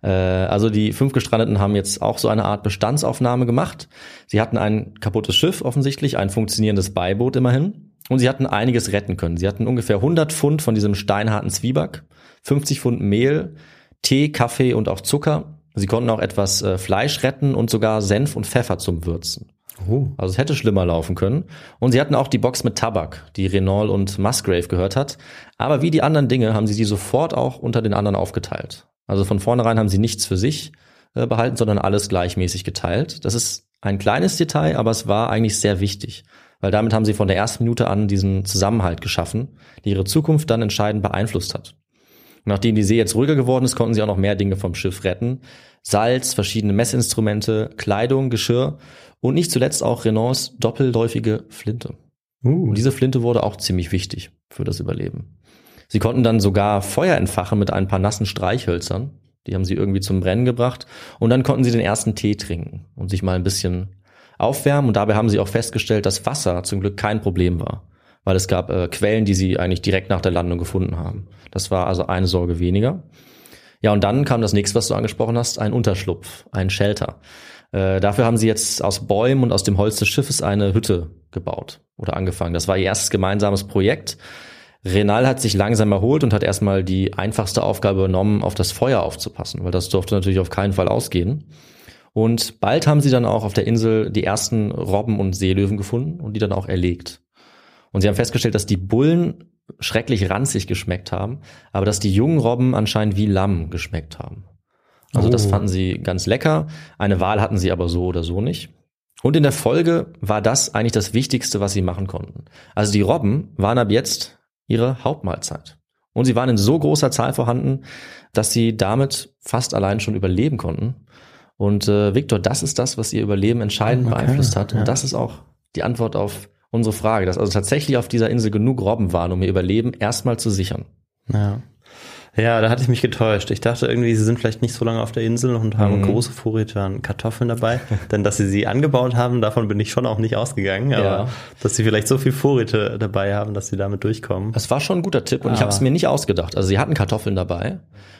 Äh, also die fünf Gestrandeten haben jetzt auch so eine Art Bestandsaufnahme gemacht. Sie hatten ein kaputtes Schiff offensichtlich, ein funktionierendes Beiboot immerhin. Und sie hatten einiges retten können. Sie hatten ungefähr 100 Pfund von diesem steinharten Zwieback, 50 Pfund Mehl, Tee, Kaffee und auch Zucker. Sie konnten auch etwas äh, Fleisch retten und sogar Senf und Pfeffer zum Würzen. Oh. Also es hätte schlimmer laufen können. Und sie hatten auch die Box mit Tabak, die Renault und Musgrave gehört hat. Aber wie die anderen Dinge haben sie die sofort auch unter den anderen aufgeteilt. Also von vornherein haben sie nichts für sich äh, behalten, sondern alles gleichmäßig geteilt. Das ist ein kleines Detail, aber es war eigentlich sehr wichtig. Weil damit haben sie von der ersten Minute an diesen Zusammenhalt geschaffen, der ihre Zukunft dann entscheidend beeinflusst hat. Und nachdem die See jetzt ruhiger geworden ist, konnten sie auch noch mehr Dinge vom Schiff retten. Salz, verschiedene Messinstrumente, Kleidung, Geschirr und nicht zuletzt auch Renaults doppelläufige Flinte. Uh. Und diese Flinte wurde auch ziemlich wichtig für das Überleben. Sie konnten dann sogar Feuer entfachen mit ein paar nassen Streichhölzern. Die haben sie irgendwie zum Brennen gebracht. Und dann konnten sie den ersten Tee trinken und sich mal ein bisschen aufwärmen. Und dabei haben sie auch festgestellt, dass Wasser zum Glück kein Problem war. Weil es gab äh, Quellen, die sie eigentlich direkt nach der Landung gefunden haben. Das war also eine Sorge weniger. Ja, und dann kam das nächste, was du angesprochen hast, ein Unterschlupf, ein Shelter. Äh, dafür haben sie jetzt aus Bäumen und aus dem Holz des Schiffes eine Hütte gebaut oder angefangen. Das war ihr erstes gemeinsames Projekt. Renal hat sich langsam erholt und hat erstmal die einfachste Aufgabe übernommen, auf das Feuer aufzupassen, weil das durfte natürlich auf keinen Fall ausgehen. Und bald haben sie dann auch auf der Insel die ersten Robben und Seelöwen gefunden und die dann auch erlegt. Und sie haben festgestellt, dass die Bullen schrecklich ranzig geschmeckt haben, aber dass die jungen Robben anscheinend wie Lamm geschmeckt haben. Also das Oh. fanden sie ganz lecker. Eine Wahl hatten sie aber so oder so nicht. Und in der Folge war das eigentlich das Wichtigste, was sie machen konnten. Also die Robben waren ab jetzt ihre Hauptmahlzeit. Und sie waren in so großer Zahl vorhanden, dass sie damit fast allein schon überleben konnten. Und äh, Victor, das ist das, was ihr Überleben entscheidend Okay, beeinflusst hat. Und ja. das ist auch die Antwort auf unsere Frage, dass also tatsächlich auf dieser Insel genug Robben waren, um ihr Überleben erstmal zu sichern. Ja. Ja, da hatte ich mich getäuscht. Ich dachte irgendwie, sie sind vielleicht nicht so lange auf der Insel und haben Mhm. große Vorräte an Kartoffeln dabei. Denn dass sie sie angebaut haben, davon bin ich schon auch nicht ausgegangen. Aber Ja. dass sie vielleicht so viel Vorräte dabei haben, dass sie damit durchkommen. Das war schon ein guter Tipp und ich Aber- habe es mir nicht ausgedacht. Also sie hatten Kartoffeln dabei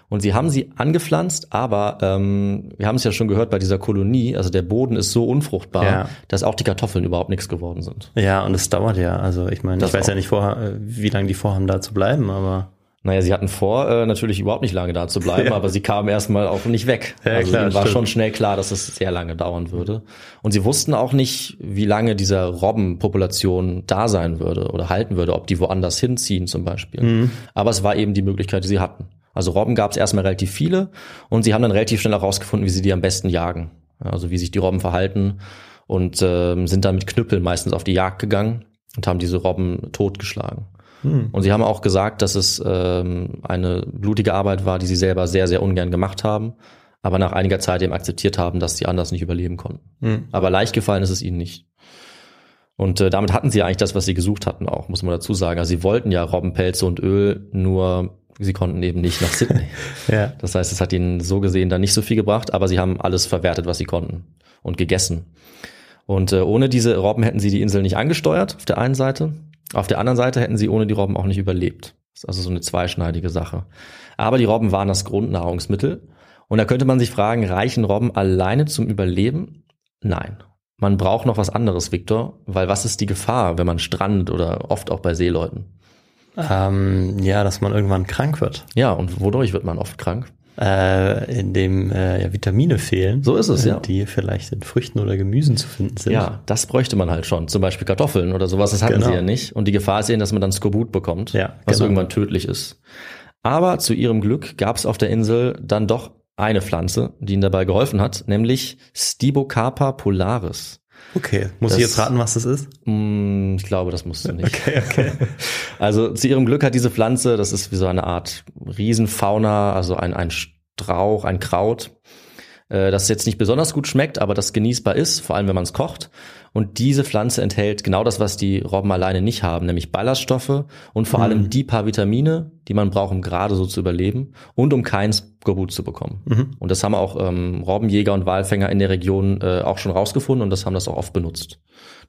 und sie haben sie angepflanzt, aber ähm, wir haben es ja schon gehört bei dieser Kolonie, also der Boden ist so unfruchtbar, Ja. dass auch die Kartoffeln überhaupt nichts geworden sind. Ja, und es dauert ja. Also ich meine, Das ich weiß ja nicht, vorher, wie lange die vorhaben, da zu bleiben, aber Naja, sie hatten vor, äh, natürlich überhaupt nicht lange da zu bleiben, Ja. aber sie kamen erstmal auch nicht weg. Ja, also klar, ihnen war stimmt. schon schnell klar, dass es sehr lange dauern würde. Und sie wussten auch nicht, wie lange diese Robbenpopulation da sein würde oder halten würde, ob die woanders hinziehen zum Beispiel. Mhm. Aber es war eben die Möglichkeit, die sie hatten. Also Robben gab es erstmal relativ viele und sie haben dann relativ schnell herausgefunden, wie sie die am besten jagen. Ja, Also wie sich die Robben verhalten und ähm, sind dann mit Knüppeln meistens auf die Jagd gegangen und haben diese Robben totgeschlagen. Und sie haben auch gesagt, dass es ähm, eine blutige Arbeit war, die sie selber sehr, sehr ungern gemacht haben, aber nach einiger Zeit eben akzeptiert haben, dass sie anders nicht überleben konnten. Aber leicht gefallen ist es ihnen nicht. Und äh, damit hatten sie eigentlich das, was sie gesucht hatten, auch, muss man dazu sagen. Also sie wollten ja Robbenpelze und Öl, nur sie konnten eben nicht nach Sydney. ja. Das heißt, es hat ihnen so gesehen dann nicht so viel gebracht, aber sie haben alles verwertet, was sie konnten und gegessen. Und äh, ohne diese Robben hätten sie die Insel nicht angesteuert, auf der einen Seite. Auf der anderen Seite hätten sie ohne die Robben auch nicht überlebt. Das ist also so eine zweischneidige Sache. Aber die Robben waren das Grundnahrungsmittel. Und da könnte man sich fragen, reichen Robben alleine zum Überleben? Nein. Man braucht noch was anderes, Victor, weil was ist die Gefahr, wenn man strandet oder oft auch bei Seeleuten? Ähm, ja, dass man irgendwann krank wird. Ja, und wodurch wird man oft krank? Äh, in dem äh, ja, Vitamine fehlen. So ist es, äh, ja. Die vielleicht in Früchten oder Gemüsen zu finden sind. Ja, das bräuchte man halt schon. Zum Beispiel Kartoffeln oder sowas, das hatten Genau. sie ja nicht. Und die Gefahr ist eben, dass man dann Skorbut bekommt, Ja, was genau. irgendwann tödlich ist. Aber zu ihrem Glück gab es auf der Insel dann doch eine Pflanze, die ihnen dabei geholfen hat, nämlich Stibocarpa polaris. Okay, muss Das- ich jetzt raten, was das ist? Hm, ich glaube, das musst du nicht. Okay, okay. Also zu ihrem Glück hat diese Pflanze, das ist wie so eine Art Riesenfauna, also ein, ein Strauch, ein Kraut, äh, das jetzt nicht besonders gut schmeckt, aber das genießbar ist, vor allem wenn man es kocht. Und diese Pflanze enthält genau das, was die Robben alleine nicht haben, nämlich Ballaststoffe und vor allem die paar Vitamine, die man braucht, um gerade so zu überleben und um kein Skorbut zu bekommen. Und das haben auch ähm, Robbenjäger und Walfänger in der Region äh, auch schon rausgefunden und das haben das auch oft benutzt.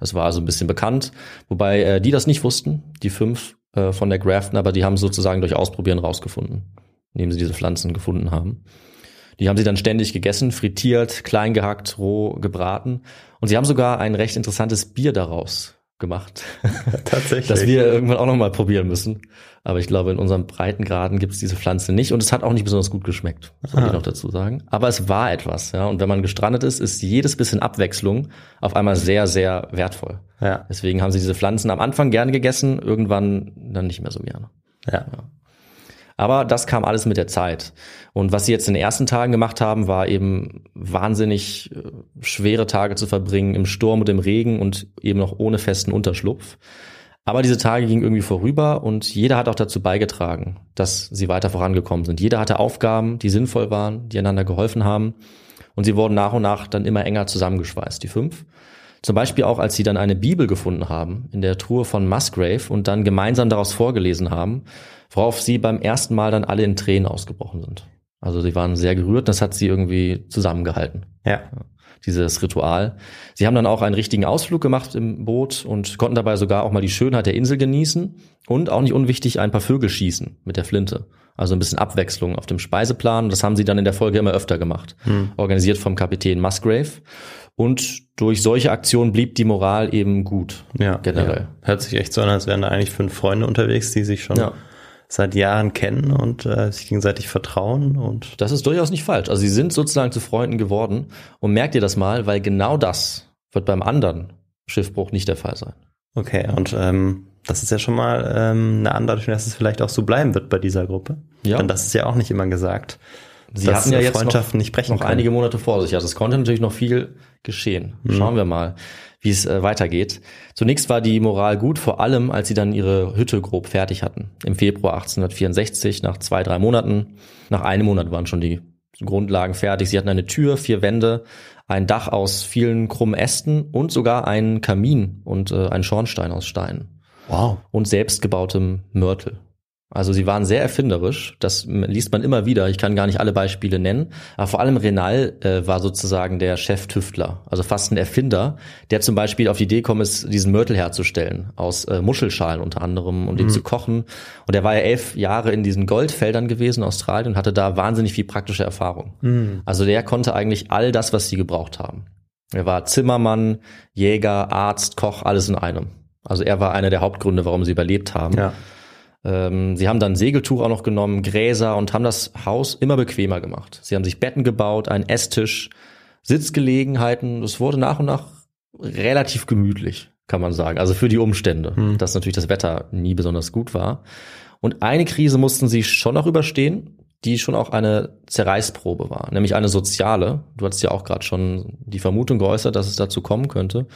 Das war also ein bisschen bekannt, wobei äh, die das nicht wussten, die fünf äh, von der Grafton, aber die haben sozusagen durch Ausprobieren rausgefunden, indem sie diese Pflanzen gefunden haben. Die haben sie dann ständig gegessen, frittiert, klein gehackt, roh gebraten. Und sie haben sogar ein recht interessantes Bier daraus gemacht, Tatsächlich. das wir irgendwann auch nochmal probieren müssen. Aber ich glaube, in unseren Breitengraden gibt es diese Pflanze nicht und es hat auch nicht besonders gut geschmeckt, soll ich noch dazu sagen. Aber es war etwas, ja. Und wenn man gestrandet ist, ist jedes bisschen Abwechslung auf einmal sehr, sehr wertvoll. ja, Deswegen haben sie diese Pflanzen am Anfang gerne gegessen, irgendwann dann nicht mehr so gerne. ja. Aber das kam alles mit der Zeit. Und was sie jetzt in den ersten Tagen gemacht haben, war eben wahnsinnig äh, schwere Tage zu verbringen im Sturm und im Regen und eben noch ohne festen Unterschlupf. Aber diese Tage gingen irgendwie vorüber und jeder hat auch dazu beigetragen, dass sie weiter vorangekommen sind. Jeder hatte Aufgaben, die sinnvoll waren, die einander geholfen haben. Und sie wurden nach und nach dann immer enger zusammengeschweißt, die fünf. Zum Beispiel auch, als sie dann eine Bibel gefunden haben in der Truhe von Musgrave und dann gemeinsam daraus vorgelesen haben, worauf sie beim ersten Mal dann alle in Tränen ausgebrochen sind. Also sie waren sehr gerührt, das hat sie irgendwie zusammengehalten, Ja. dieses Ritual. Sie haben dann auch einen richtigen Ausflug gemacht im Boot und konnten dabei sogar auch mal die Schönheit der Insel genießen und auch nicht unwichtig ein paar Vögel schießen mit der Flinte. Also ein bisschen Abwechslung auf dem Speiseplan. Das haben sie dann in der Folge immer öfter gemacht. Organisiert vom Kapitän Musgrave. Und durch solche Aktionen blieb die Moral eben gut. Ja, Generell. Ja. Hört sich echt so an, als wären da eigentlich fünf Freunde unterwegs, die sich schon Ja. Seit Jahren kennen und äh, sich gegenseitig vertrauen und Das ist durchaus nicht falsch. Also sie sind sozusagen zu Freunden geworden. Und merkt ihr das mal, weil genau das wird beim anderen Schiffbruch nicht der Fall sein. okay. Und ähm, das ist ja schon mal ähm, eine Andeutung, dass es vielleicht auch so bleiben wird bei dieser Gruppe. Ja. Denn das ist ja auch nicht immer gesagt. Sie dass hatten ja jetzt Freundschaften noch, nicht brechen noch können. einige Monate vor sich. Also es konnte natürlich noch viel geschehen. Schauen wir mal, wie es äh, weitergeht. Zunächst war die Moral gut, vor allem als sie dann ihre Hütte grob fertig hatten. Im Februar 1864, nach zwei, drei Monaten. Nach einem Monat waren schon die Grundlagen fertig. Sie hatten eine Tür, vier Wände, ein Dach aus vielen krummen Ästen und sogar einen Kamin und äh, einen Schornstein aus Steinen Wow. und selbstgebautem Mörtel. Also sie waren sehr erfinderisch, das liest man immer wieder, ich kann gar nicht alle Beispiele nennen, aber vor allem Renal äh, war sozusagen der Cheftüftler, also fast ein Erfinder, der zum Beispiel auf die Idee gekommen ist, diesen Mörtel herzustellen, aus äh, Muschelschalen unter anderem, um den zu kochen. Und er war ja elf Jahre in diesen Goldfeldern gewesen, in Australien, und hatte da wahnsinnig viel praktische Erfahrung. Also der konnte eigentlich all das, was sie gebraucht haben. Er war Zimmermann, Jäger, Arzt, Koch, alles in einem. Also er war einer der Hauptgründe, warum sie überlebt haben. Ja. Ähm, sie haben dann Segeltuch auch noch genommen, Gräser und haben das Haus immer bequemer gemacht. Sie haben sich Betten gebaut, einen Esstisch, Sitzgelegenheiten. Es wurde nach und nach relativ gemütlich, kann man sagen. Also für die Umstände, dass natürlich das Wetter nie besonders gut war. Und eine Krise mussten sie schon noch überstehen, die schon auch eine Zerreißprobe war, nämlich eine soziale. Du hattest ja auch gerade schon die Vermutung geäußert, dass es dazu kommen könnte.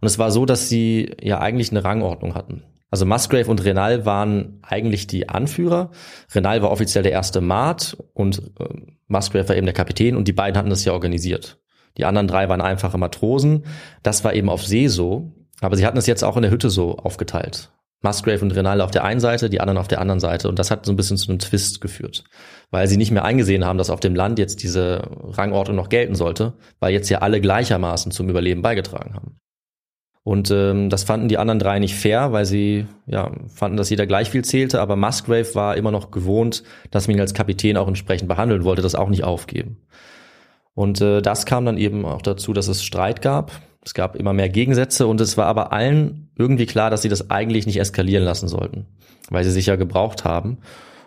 Und es war so, dass sie ja eigentlich eine Rangordnung hatten. Also Musgrave und Renal waren eigentlich die Anführer. Renal war offiziell der erste Mart und äh, Musgrave war eben der Kapitän und die beiden hatten das ja organisiert. Die anderen drei waren einfache Matrosen. Das war eben auf See so, aber sie hatten es jetzt auch in der Hütte so aufgeteilt. Musgrave und Renal auf der einen Seite, die anderen auf der anderen Seite. Und das hat so ein bisschen zu einem Twist geführt. Weil sie nicht mehr eingesehen haben, dass auf dem Land jetzt diese Rangordnung noch gelten sollte, weil jetzt ja alle gleichermaßen zum Überleben beigetragen haben. Und ähm, das fanden die anderen drei nicht fair, weil sie ja fanden, dass jeder gleich viel zählte. Aber Musgrave war immer noch gewohnt, dass man ihn als Kapitän auch entsprechend behandeln wollte, das auch nicht aufgeben. Und äh, das kam dann eben auch dazu, dass es Streit gab. Es gab immer mehr Gegensätze und es war aber allen irgendwie klar, dass sie das eigentlich nicht eskalieren lassen sollten, weil sie sich ja gebraucht haben.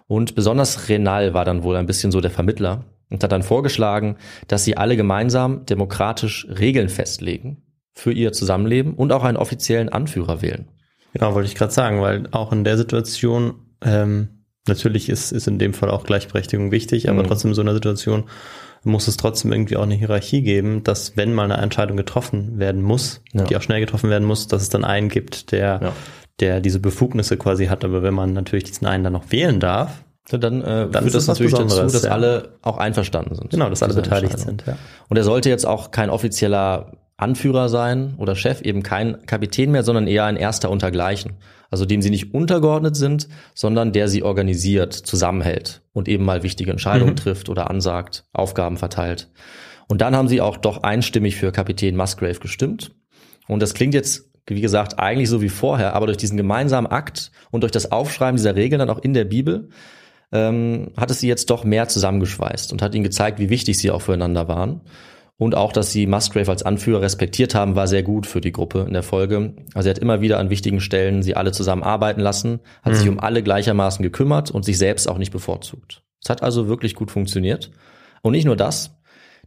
Und besonders Renal war dann wohl ein bisschen so der Vermittler und hat dann vorgeschlagen, dass sie alle gemeinsam demokratisch Regeln festlegen für ihr Zusammenleben und auch einen offiziellen Anführer wählen. Genau, wollte ich gerade sagen, weil auch in der Situation, ähm, natürlich ist, ist in dem Fall auch Gleichberechtigung wichtig, aber Mhm. trotzdem in so einer Situation muss es trotzdem irgendwie auch eine Hierarchie geben, dass wenn mal eine Entscheidung getroffen werden muss, Ja. die auch schnell getroffen werden muss, dass es dann einen gibt, der, Ja. der diese Befugnisse quasi hat. Aber wenn man natürlich diesen einen dann noch wählen darf, Dann, äh, Dann führt das natürlich dazu, dass ja. alle auch einverstanden sind. genau, dass alle beteiligt sind. Ja. Und er sollte jetzt auch kein offizieller Anführer sein oder Chef, eben kein Kapitän mehr, sondern eher ein Erster untergleichen. Also dem sie nicht untergeordnet sind, sondern der sie organisiert, zusammenhält und eben mal wichtige Entscheidungen Mhm. trifft oder ansagt, Aufgaben verteilt. Und dann haben sie auch doch einstimmig für Kapitän Musgrave gestimmt. Und das klingt jetzt, wie gesagt, eigentlich so wie vorher, aber durch diesen gemeinsamen Akt und durch das Aufschreiben dieser Regeln dann auch in der Bibel ähm, hat es sie jetzt doch mehr zusammengeschweißt und hat ihnen gezeigt, wie wichtig sie auch füreinander waren. Und auch, dass sie Musgrave als Anführer respektiert haben, war sehr gut für die Gruppe in der Folge. Also er hat immer wieder an wichtigen Stellen sie alle zusammen arbeiten lassen, hat sich um alle gleichermaßen gekümmert und sich selbst auch nicht bevorzugt. Es hat also wirklich gut funktioniert. Und nicht nur das.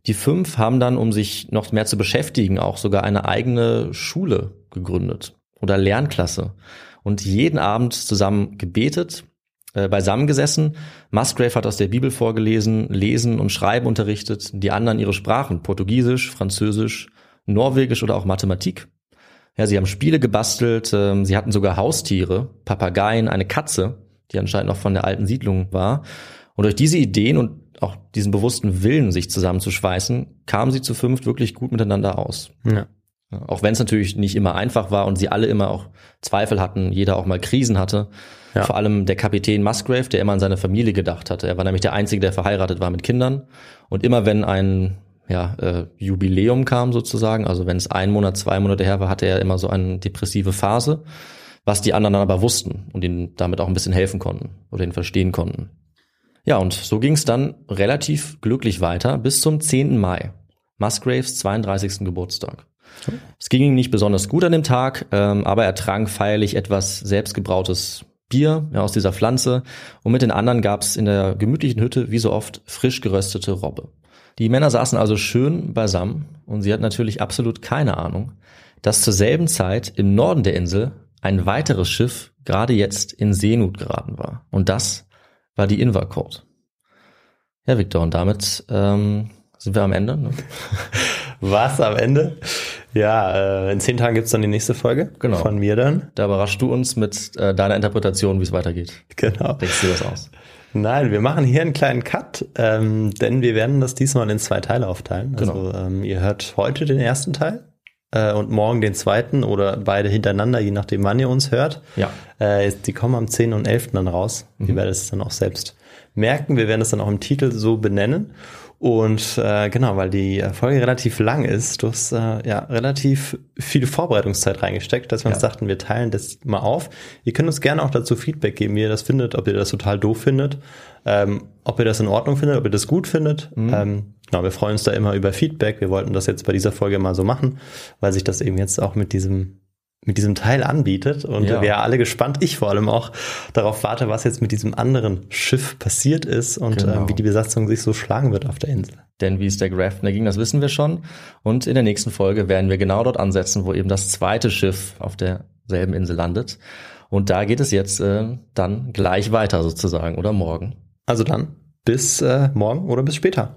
Die fünf haben dann, um sich noch mehr zu beschäftigen, auch sogar eine eigene Schule gegründet oder Lernklasse und jeden Abend zusammen gebetet, äh, beisammengesessen. Musgrave hat aus der Bibel vorgelesen, Lesen und Schreiben unterrichtet, die anderen ihre Sprachen, Portugiesisch, Französisch, Norwegisch oder auch Mathematik. Ja, sie haben Spiele gebastelt, ähm, sie hatten sogar Haustiere, Papageien, eine Katze, die anscheinend noch von der alten Siedlung war. Und durch diese Ideen und auch diesen bewussten Willen, sich zusammenzuschweißen, kamen sie zu fünft wirklich gut miteinander aus. Ja. Auch wenn es natürlich nicht immer einfach war und sie alle immer auch Zweifel hatten, jeder auch mal Krisen hatte. Ja. Vor allem der Kapitän Musgrave, der immer an seine Familie gedacht hatte. Er war nämlich der Einzige, der verheiratet war mit Kindern. Und immer wenn ein ja, äh, Jubiläum kam sozusagen, also wenn es ein Monat, zwei Monate her war, hatte er immer so eine depressive Phase, was die anderen dann aber wussten und ihnen damit auch ein bisschen helfen konnten oder ihn verstehen konnten. Ja, und so ging es dann relativ glücklich weiter bis zum 10. Mai, Musgraves 32. Geburtstag. Es ging ihm nicht besonders gut an dem Tag, ähm, aber er trank feierlich etwas selbstgebrautes Bier ja, aus dieser Pflanze und mit den anderen gab's in der gemütlichen Hütte wie so oft frisch geröstete Robbe. Die Männer saßen also schön beisammen und sie hatten natürlich absolut keine Ahnung, dass zur selben Zeit im Norden der Insel ein weiteres Schiff gerade jetzt in Seenot geraten war. Und das war die Invercourt. Ja, Victor, und damit ähm, sind wir am Ende. Ne? Was am Ende? Ja, äh, in zehn Tagen gibt's dann die nächste Folge Genau. von mir dann. Da überraschst du uns mit äh, deiner Interpretation, wie es weitergeht. Genau. Denkst du das aus? Nein, wir machen hier einen kleinen Cut, ähm, denn wir werden das diesmal in zwei Teile aufteilen. Also Genau. ähm, ihr hört heute den ersten Teil äh, und morgen den zweiten oder beide hintereinander, je nachdem wann ihr uns hört. Ja. Äh, die kommen am 10. und 11. dann raus. Mhm. Ihr werdet es dann auch selbst merken. Wir werden es dann auch im Titel so benennen. Und äh, genau, weil die äh, Folge relativ lang ist, du hast äh, ja relativ viel Vorbereitungszeit reingesteckt, dass wir uns Ja. dachten, wir teilen das mal auf. Ihr könnt uns gerne auch dazu Feedback geben, wie ihr das findet, ob ihr das total doof findet, ähm, ob ihr das in Ordnung findet, ob ihr das gut findet. Ähm, genau, wir freuen uns da immer über Feedback. Wir wollten das jetzt bei dieser Folge mal so machen, weil sich das eben jetzt auch mit diesem mit diesem Teil anbietet und Ja. wir alle gespannt, ich vor allem auch, darauf warte, was jetzt mit diesem anderen Schiff passiert ist und Genau. ähm, wie die Besatzung sich so schlagen wird auf der Insel. Denn wie es der Grafner ging, das wissen wir schon. Und in der nächsten Folge werden wir genau dort ansetzen, wo eben das zweite Schiff auf derselben Insel landet. Und da geht es jetzt äh, dann gleich weiter sozusagen oder morgen. Also dann, bis äh, morgen oder bis später.